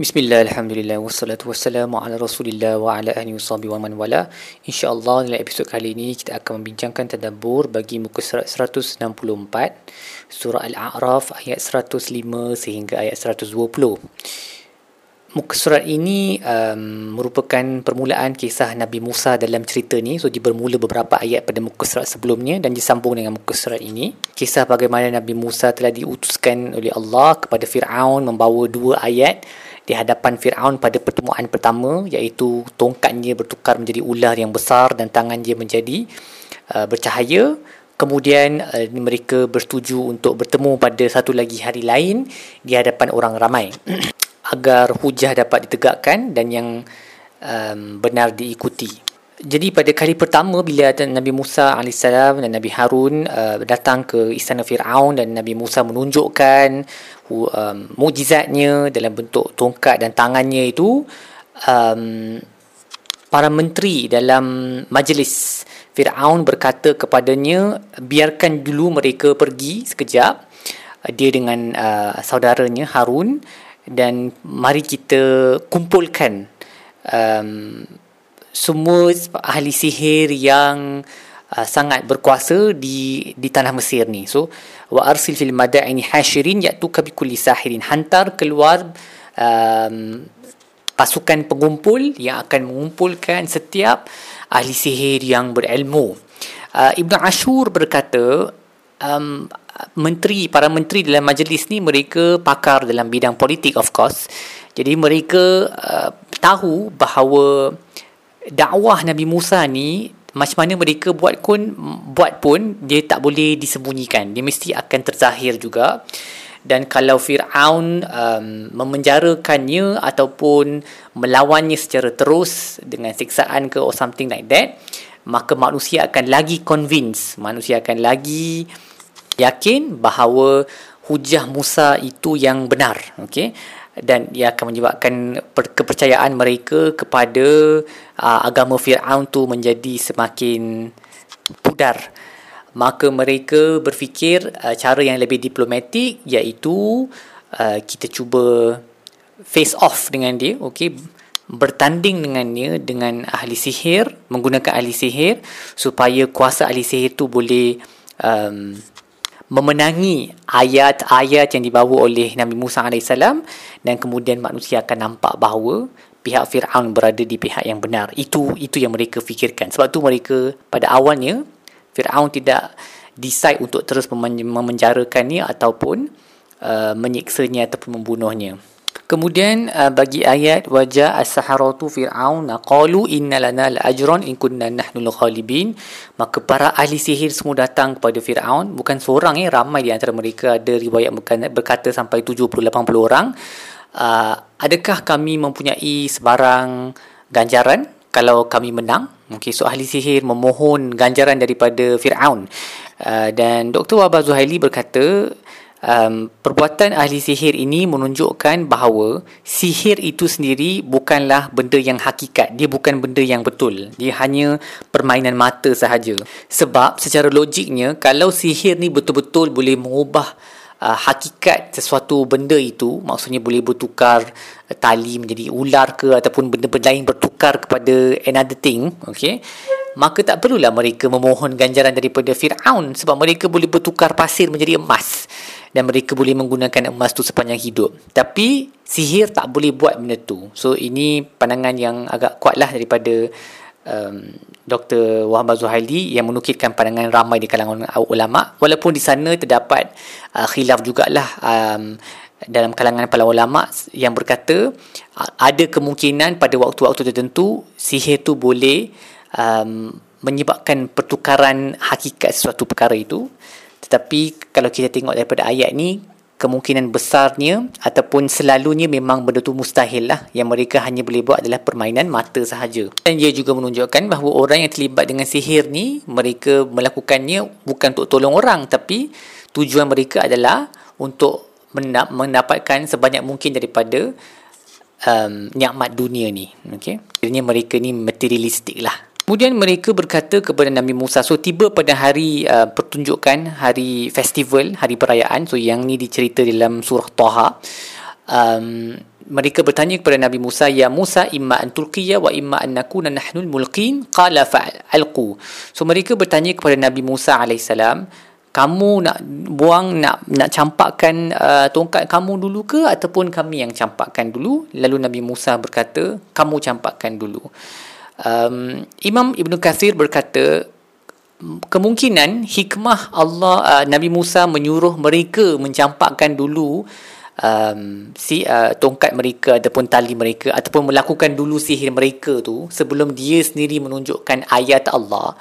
Bismillah, Alhamdulillah, wassalatu wassalamu ala rasulillah wa ala ahli wa wa man wala. InsyaAllah dalam episod kali ini kita akan membincangkan tadabur bagi muka surat 164 Surah Al-A'raf ayat 105 sehingga ayat 120 Muka surat ini um, merupakan permulaan kisah Nabi Musa dalam cerita ni. So dia bermula beberapa ayat pada muka surat sebelumnya dan disambung dengan muka surat ini. Kisah bagaimana Nabi Musa telah diutuskan oleh Allah kepada Fir'aun membawa dua ayat di hadapan Fir'aun pada pertemuan pertama iaitu tongkatnya bertukar menjadi ular yang besar dan tangan dia menjadi uh, bercahaya. Kemudian uh, mereka bersetuju untuk bertemu pada satu lagi hari lain di hadapan orang ramai agar hujah dapat ditegakkan dan yang um, benar diikuti. Jadi pada kali pertama bila Nabi Musa AS dan Nabi Harun uh, datang ke istana Fir'aun dan Nabi Musa menunjukkan um, mujizatnya dalam bentuk tongkat dan tangannya itu um, para menteri dalam majlis Fir'aun berkata kepadanya biarkan dulu mereka pergi sekejap. Dia dengan uh, saudaranya Harun dan mari kita kumpulkan um, semua ahli sihir yang uh, sangat berkuasa di di tanah Mesir ni. So wa arsil fil madaini hashirin yatuka bi kulli sahirin. Hantar keluar um, pasukan pengumpul yang akan mengumpulkan setiap ahli sihir yang berilmu. Uh, Ibn Ashur berkata um, menteri para menteri dalam majlis ni mereka pakar dalam bidang politik of course. Jadi mereka uh, tahu bahawa dakwah Nabi Musa ni macam mana mereka buat pun buat pun dia tak boleh disembunyikan dia mesti akan terzahir juga dan kalau Firaun um, memenjarakannya ataupun melawannya secara terus dengan siksaan ke or something like that maka manusia akan lagi convince manusia akan lagi yakin bahawa hujah Musa itu yang benar okey? Dan ia akan menyebabkan kepercayaan mereka kepada uh, agama Fir'aun tu menjadi semakin pudar. Maka mereka berfikir uh, cara yang lebih diplomatik iaitu uh, kita cuba face off dengan dia okey? Bertanding dengannya dengan ahli sihir menggunakan ahli sihir supaya kuasa ahli sihir tu boleh um, memenangi ayat-ayat yang dibawa oleh Nabi Musa AS dan kemudian manusia akan nampak bahawa pihak Fir'aun berada di pihak yang benar. Itu itu yang mereka fikirkan. Sebab tu mereka pada awalnya Fir'aun tidak decide untuk terus memenjarakannya ataupun uh, menyiksanya ataupun membunuhnya. Kemudian uh, bagi ayat wajah as-saharatu fir'aun qalu inna lana al-ajran in kunna nahnu al-ghalibin maka para ahli sihir semua datang kepada Firaun. Bukan seorang eh ramai di antara mereka ada riwayat berkata sampai 70 80 orang. Uh, adakah kami mempunyai sebarang ganjaran? Kalau kami menang mungkin so ahli sihir memohon ganjaran daripada Firaun. Uh, dan Dr. Wabah Zuhaili berkata um, perbuatan ahli sihir ini menunjukkan bahawa sihir itu sendiri bukanlah benda yang hakikat. Dia bukan benda yang betul. Dia hanya permainan mata sahaja. Sebab secara logiknya kalau sihir ni betul-betul boleh mengubah uh, hakikat sesuatu benda itu maksudnya boleh bertukar tali menjadi ular ke ataupun benda-benda lain bertukar kepada another thing okay maka tak perlulah mereka memohon ganjaran daripada Fir'aun sebab mereka boleh bertukar pasir menjadi emas dan mereka boleh menggunakan emas tu sepanjang hidup. Tapi sihir tak boleh buat benda tu. So ini pandangan yang agak kuat lah daripada um, Dr. Wahab Zuhaili yang menukilkan pandangan ramai di kalangan ulama. Walaupun di sana terdapat uh, khilaf jugalah um, dalam kalangan para ulama yang berkata uh, ada kemungkinan pada waktu-waktu tertentu sihir tu boleh um, menyebabkan pertukaran hakikat sesuatu perkara itu tetapi kalau kita tengok daripada ayat ni kemungkinan besarnya ataupun selalunya memang benda tu mustahil lah. Yang mereka hanya boleh buat adalah permainan mata sahaja. Dan dia juga menunjukkan bahawa orang yang terlibat dengan sihir ni mereka melakukannya bukan untuk tolong orang tapi tujuan mereka adalah untuk mendapatkan sebanyak mungkin daripada um, nikmat dunia ni. Okay? Jadi mereka ni materialistik lah Kemudian mereka berkata kepada Nabi Musa. So tiba pada hari uh, pertunjukan, hari festival, hari perayaan. So yang ni dicerita dalam surah Taha. Um, mereka bertanya kepada Nabi Musa ya Musa imma an tulqiya wa imma an nakuna nahnul mulqin qala fa'alqu so mereka bertanya kepada Nabi Musa alaihissalam kamu nak buang nak nak campakkan uh, tongkat kamu dulu ke ataupun kami yang campakkan dulu lalu Nabi Musa berkata kamu campakkan dulu um, Imam Ibn Kathir berkata kemungkinan hikmah Allah uh, Nabi Musa menyuruh mereka mencampakkan dulu um, si uh, tongkat mereka ataupun tali mereka ataupun melakukan dulu sihir mereka tu sebelum dia sendiri menunjukkan ayat Allah.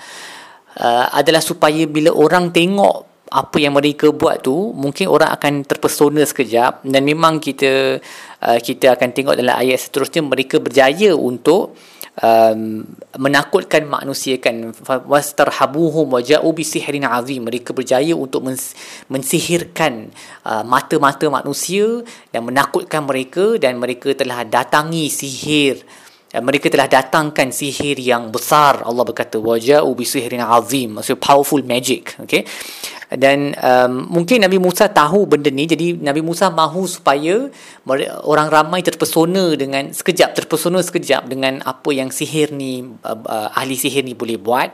Uh, adalah supaya bila orang tengok apa yang mereka buat tu mungkin orang akan terpesona sekejap dan memang kita uh, kita akan tengok dalam ayat seterusnya mereka berjaya untuk um, menakutkan manusia kan wastarhabuhum waja'u bisihrin azim. Mereka berjaya untuk mens- mensihirkan uh, mata-mata manusia dan menakutkan mereka dan mereka telah datangi sihir mereka telah datangkan sihir yang besar Allah berkata waja'u bisihrin azim. Maksudnya powerful magic okay? Dan um, mungkin Nabi Musa tahu benda ni jadi Nabi Musa mahu supaya orang ramai terpesona dengan sekejap terpesona sekejap dengan apa yang sihir ni uh, uh, ahli sihir ni boleh buat.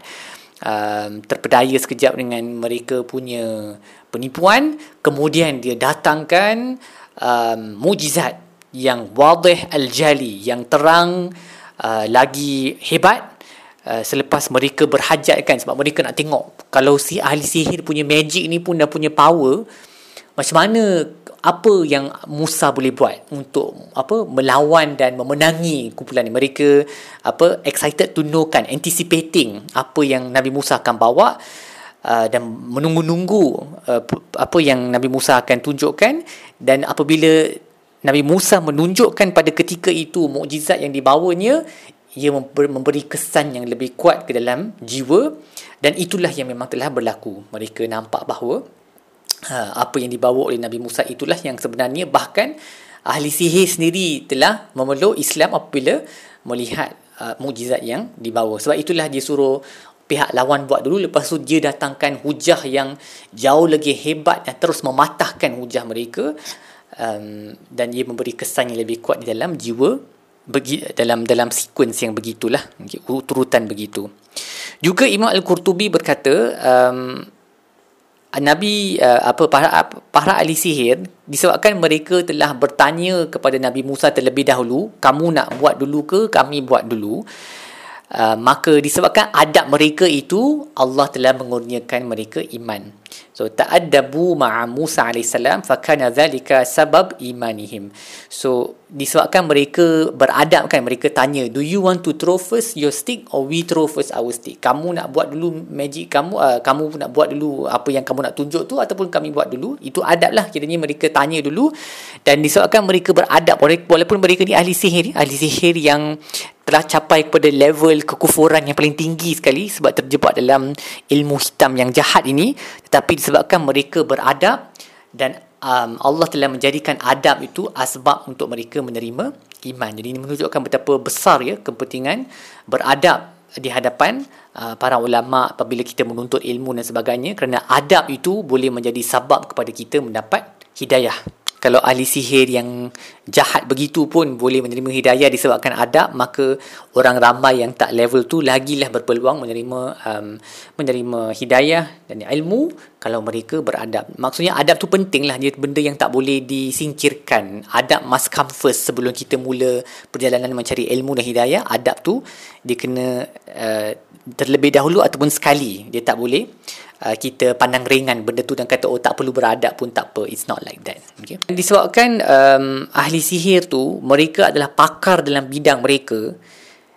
Um, terpedaya sekejap dengan mereka punya penipuan. Kemudian dia datangkan um, mujizat yang wadih al-jali yang terang uh, lagi hebat Uh, selepas mereka berhajat kan sebab mereka nak tengok kalau si ahli sihir punya magic ni pun dah punya power macam mana apa yang Musa boleh buat untuk apa melawan dan memenangi kumpulan ni? Mereka apa excited to know kan anticipating apa yang Nabi Musa akan bawa uh, dan menunggu-nunggu uh, apa yang Nabi Musa akan tunjukkan dan apabila Nabi Musa menunjukkan pada ketika itu mukjizat yang dibawanya ia memberi kesan yang lebih kuat ke dalam jiwa dan itulah yang memang telah berlaku. Mereka nampak bahawa ha, apa yang dibawa oleh Nabi Musa itulah yang sebenarnya bahkan ahli sihir sendiri telah memeluk Islam apabila melihat uh, mukjizat yang dibawa. Sebab itulah dia suruh pihak lawan buat dulu. Lepas tu dia datangkan hujah yang jauh lagi hebat dan terus mematahkan hujah mereka um, dan dia memberi kesan yang lebih kuat di dalam jiwa begi, dalam dalam sekuens yang begitulah. Urutan begitu. Juga Imam Al-Qurtubi berkata um, Nabi uh, apa para para ahli sihir disebabkan mereka telah bertanya kepada Nabi Musa terlebih dahulu kamu nak buat dulu ke? Kami buat dulu. Uh, maka disebabkan adab mereka itu Allah telah mengurniakan mereka iman So ta'addabu ma'a Musa AS fakana dhalika sabab imanihim. So disebabkan mereka beradab kan mereka tanya do you want to throw first your stick or we throw first our stick. Kamu nak buat dulu magic kamu uh, kamu nak buat dulu apa yang kamu nak tunjuk tu ataupun kami buat dulu. Itu adab lah kiranya mereka tanya dulu dan disebabkan mereka beradab walaupun mereka ni ahli sihir ahli sihir yang telah capai kepada level kekufuran yang paling tinggi sekali sebab terjebak dalam ilmu hitam yang jahat ini tetapi disebabkan mereka beradab dan um, Allah telah menjadikan adab itu asbab untuk mereka menerima iman. Jadi ini menunjukkan betapa besar ya kepentingan beradab di hadapan uh, para ulama apabila kita menuntut ilmu dan sebagainya kerana adab itu boleh menjadi sebab kepada kita mendapat hidayah kalau ahli sihir yang jahat begitu pun boleh menerima hidayah disebabkan adab maka orang ramai yang tak level tu lagilah berpeluang menerima um, menerima hidayah dan ilmu kalau mereka beradab. Maksudnya adab tu penting lah dia benda yang tak boleh disingkirkan adab must come first sebelum kita mula perjalanan mencari ilmu dan hidayah. Adab tu dia kena uh, terlebih dahulu ataupun sekali. Dia tak boleh uh, kita pandang ringan benda tu dan kata oh tak perlu beradab pun tak apa. It's not like that okay. disebabkan um, ahli sihir tu mereka adalah pakar dalam bidang mereka.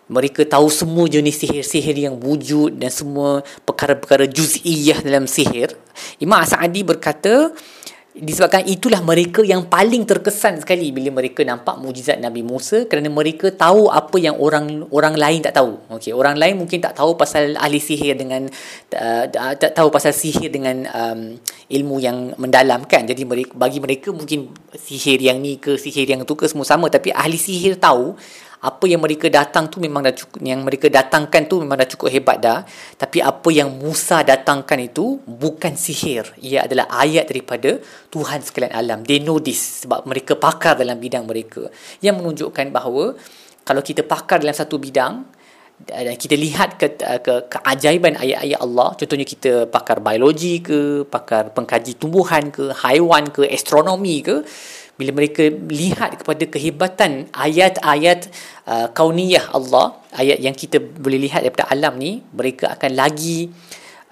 Mereka tahu semua jenis sihir-sihir yang wujud dan semua perkara-perkara juz'iyah dalam sihir. Imam Sa'adi berkata disebabkan itulah mereka yang paling terkesan sekali bila mereka nampak mujizat Nabi Musa kerana mereka tahu apa yang orang orang lain tak tahu. Okey, orang lain mungkin tak tahu pasal ahli sihir dengan uh, tak tahu pasal sihir dengan um, ilmu yang mendalam kan. Jadi mereka bagi mereka mungkin sihir yang ni ke sihir yang tu ke semua sama tapi ahli sihir tahu apa yang mereka datang tu memang dah cukup yang mereka datangkan tu memang dah cukup hebat dah. Tapi apa yang Musa datangkan itu bukan sihir. Ia adalah ayat daripada Tuhan sekalian alam. They know this sebab mereka pakar dalam bidang mereka. Yang menunjukkan bahawa kalau kita pakar dalam satu bidang dan kita lihat ke, ke keajaiban ayat-ayat Allah contohnya kita pakar biologi ke pakar pengkaji tumbuhan ke haiwan ke astronomi ke bila mereka lihat kepada kehebatan ayat-ayat uh, kauniyah Allah ayat yang kita boleh lihat daripada alam ni mereka akan lagi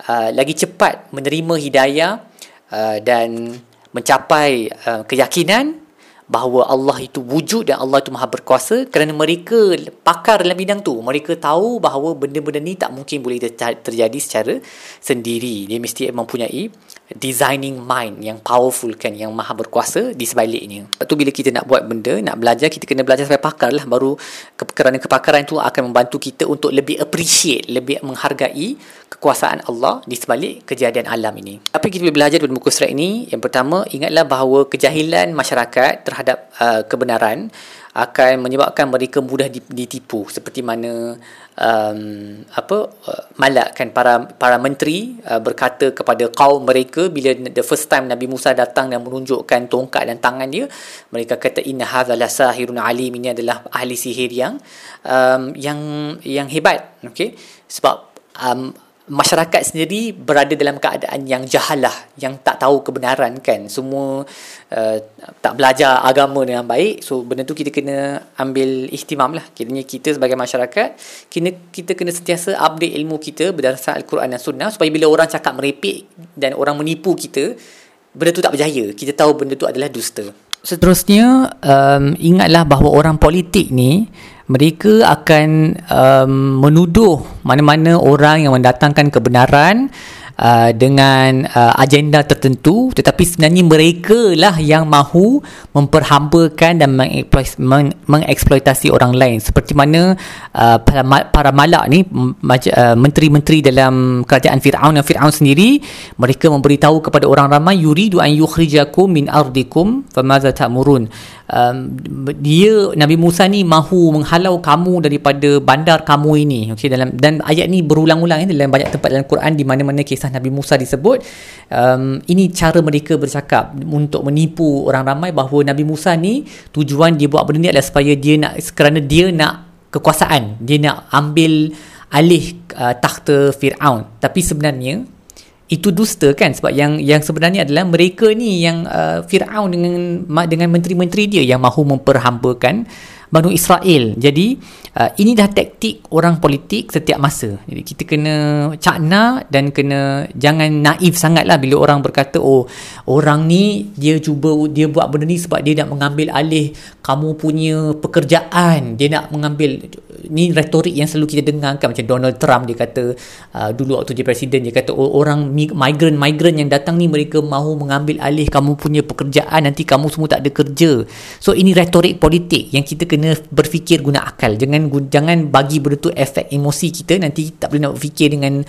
uh, lagi cepat menerima hidayah uh, dan mencapai uh, keyakinan bahawa Allah itu wujud dan Allah itu maha berkuasa kerana mereka pakar dalam bidang tu. Mereka tahu bahawa benda-benda ni tak mungkin boleh terjadi secara sendiri. Dia mesti mempunyai designing mind yang powerful kan yang maha berkuasa di sebaliknya. Tu bila kita nak buat benda nak belajar kita kena belajar sampai pakar lah. Baru kerana kepakaran tu akan membantu kita untuk lebih appreciate lebih menghargai kekuasaan Allah di sebalik kejadian alam ini. Apa kita boleh belajar dari muka surat ini? Yang pertama ingatlah bahawa kejahilan masyarakat terhadap uh, kebenaran akan menyebabkan mereka mudah ditipu. Seperti mana um, apa uh, malak kan para para menteri uh, berkata kepada kaum mereka bila the first time Nabi Musa datang dan menunjukkan tongkat dan tangan dia mereka kata inna hadzal sahirun alim. Ini adalah ahli sihir yang um, yang yang hebat. Okey? Sebab um, masyarakat sendiri berada dalam keadaan yang jahalah yang tak tahu kebenaran kan? Semua uh, tak belajar agama dengan baik so benda tu kita kena ambil ihtimam lah. Kiranya kita sebagai masyarakat kena, kita kena sentiasa update ilmu kita berdasarkan Al-Quran dan Sunnah supaya bila orang cakap merepek dan orang menipu kita benda tu tak berjaya. Kita tahu benda tu adalah dusta. Seterusnya um, ingatlah bahawa orang politik ni mereka akan um, menuduh mana-mana orang yang mendatangkan kebenaran uh, dengan uh, agenda tertentu. Tetapi sebenarnya mereka lah yang mahu memperhambakan dan mengeksploitasi orang lain. Seperti mana uh, para, malak ni uh, menteri-menteri dalam kerajaan Fir'aun dan Fir'aun sendiri mereka memberitahu kepada orang ramai yuridu an yukhrijakum min ardikum famaza ta'murun um, dia Nabi Musa ni mahu menghalau kamu daripada bandar kamu ini. Okay, dalam dan ayat ni berulang-ulang eh, dalam banyak tempat dalam Quran di mana-mana kisah Nabi Musa disebut. Um, ini cara mereka bercakap untuk menipu orang ramai bahawa Nabi Musa ni tujuan dia buat benda ni adalah supaya dia nak kerana dia nak kekuasaan. Dia nak ambil alih uh, takhta Fir'aun. Tapi sebenarnya itu dusta kan? Sebab yang yang sebenarnya adalah mereka ni yang uh, Firaun dengan dengan menteri-menteri dia yang mahu memperhambakan Banu Israel. Jadi uh, ini dah taktik orang politik setiap masa. Jadi kita kena cakna dan kena jangan naif sangatlah bila orang berkata oh orang ni dia cuba dia buat benda ni sebab dia nak mengambil alih kamu punya pekerjaan. Dia nak mengambil ni retorik yang selalu kita dengar kan macam Donald Trump dia kata uh, dulu waktu dia presiden dia kata oh, orang migrant-migrant yang datang ni mereka mahu mengambil alih kamu punya pekerjaan nanti kamu semua tak ada kerja. So ini retorik politik yang kita kena berfikir guna akal. Jangan jangan bagi benda tu efek emosi kita. Nanti tak boleh nak berfikir dengan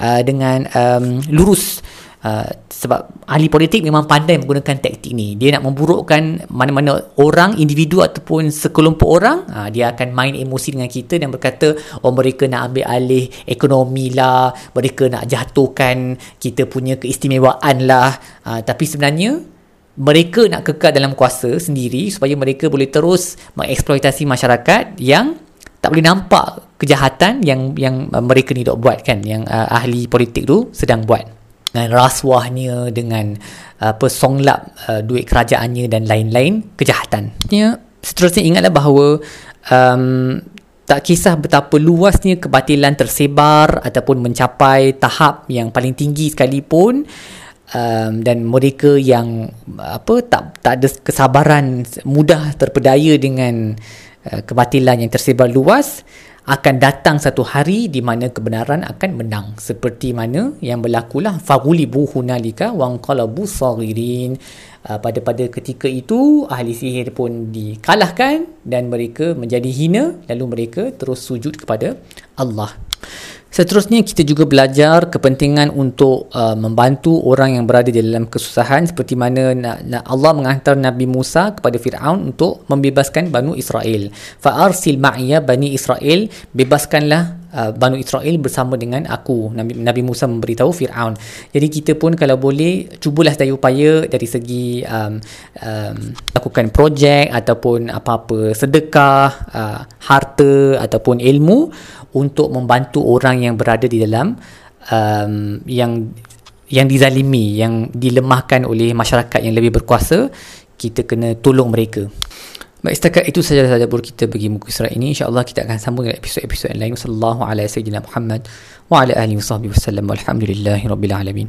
uh, dengan um, lurus. Uh, sebab ahli politik memang pandai menggunakan taktik ni. Dia nak memburukkan mana-mana orang individu ataupun sekelompok orang uh, dia akan main emosi dengan kita dan berkata oh mereka nak ambil alih ekonomi lah. Mereka nak jatuhkan kita punya keistimewaan lah. Uh, tapi sebenarnya mereka nak kekal dalam kuasa sendiri supaya mereka boleh terus mengeksploitasi masyarakat yang tak boleh nampak kejahatan yang yang uh, mereka ni dok buat kan yang uh, ahli politik tu sedang buat dengan rasuahnya dengan uh, pesonglap uh, duit kerajaannya dan lain-lain kejahatan. Ya, seterusnya ingatlah bahawa um, tak kisah betapa luasnya kebatilan tersebar ataupun mencapai tahap yang paling tinggi sekalipun um, dan mereka yang apa tak tak ada kesabaran mudah terpedaya dengan uh, kebatilan yang tersebar luas akan datang satu hari di mana kebenaran akan menang. Seperti mana yang berlakulah faghulibu hunalika wa anqalabu saghirin uh, pada pada ketika itu ahli sihir pun dikalahkan dan mereka menjadi hina. Lalu mereka terus sujud kepada Allah Seterusnya kita juga belajar kepentingan untuk uh, membantu orang yang berada di dalam kesusahan seperti mana Allah menghantar Nabi Musa kepada Firaun untuk membebaskan Banu Israel. Fa'arsil ma'iyya Bani Israel bebaskanlah uh, Banu Israel bersama dengan aku Nabi, Nabi Musa memberitahu Firaun. Jadi kita pun kalau boleh cubalah daya upaya dari segi um, um, lakukan projek ataupun apa-apa sedekah, uh, harta ataupun ilmu untuk membantu orang yang berada di dalam um, yang yang dizalimi, yang dilemahkan oleh masyarakat yang lebih berkuasa, kita kena tolong mereka. Baik, setakat itu saja saja bur kita bagi muka surat ini. InsyaAllah kita akan sambung dengan episod-episod yang lain. Sallallahu ala sayyidina Muhammad wa ala alihi wa sahbihi wa sallam. Walhamdulillahi rabbil alamin.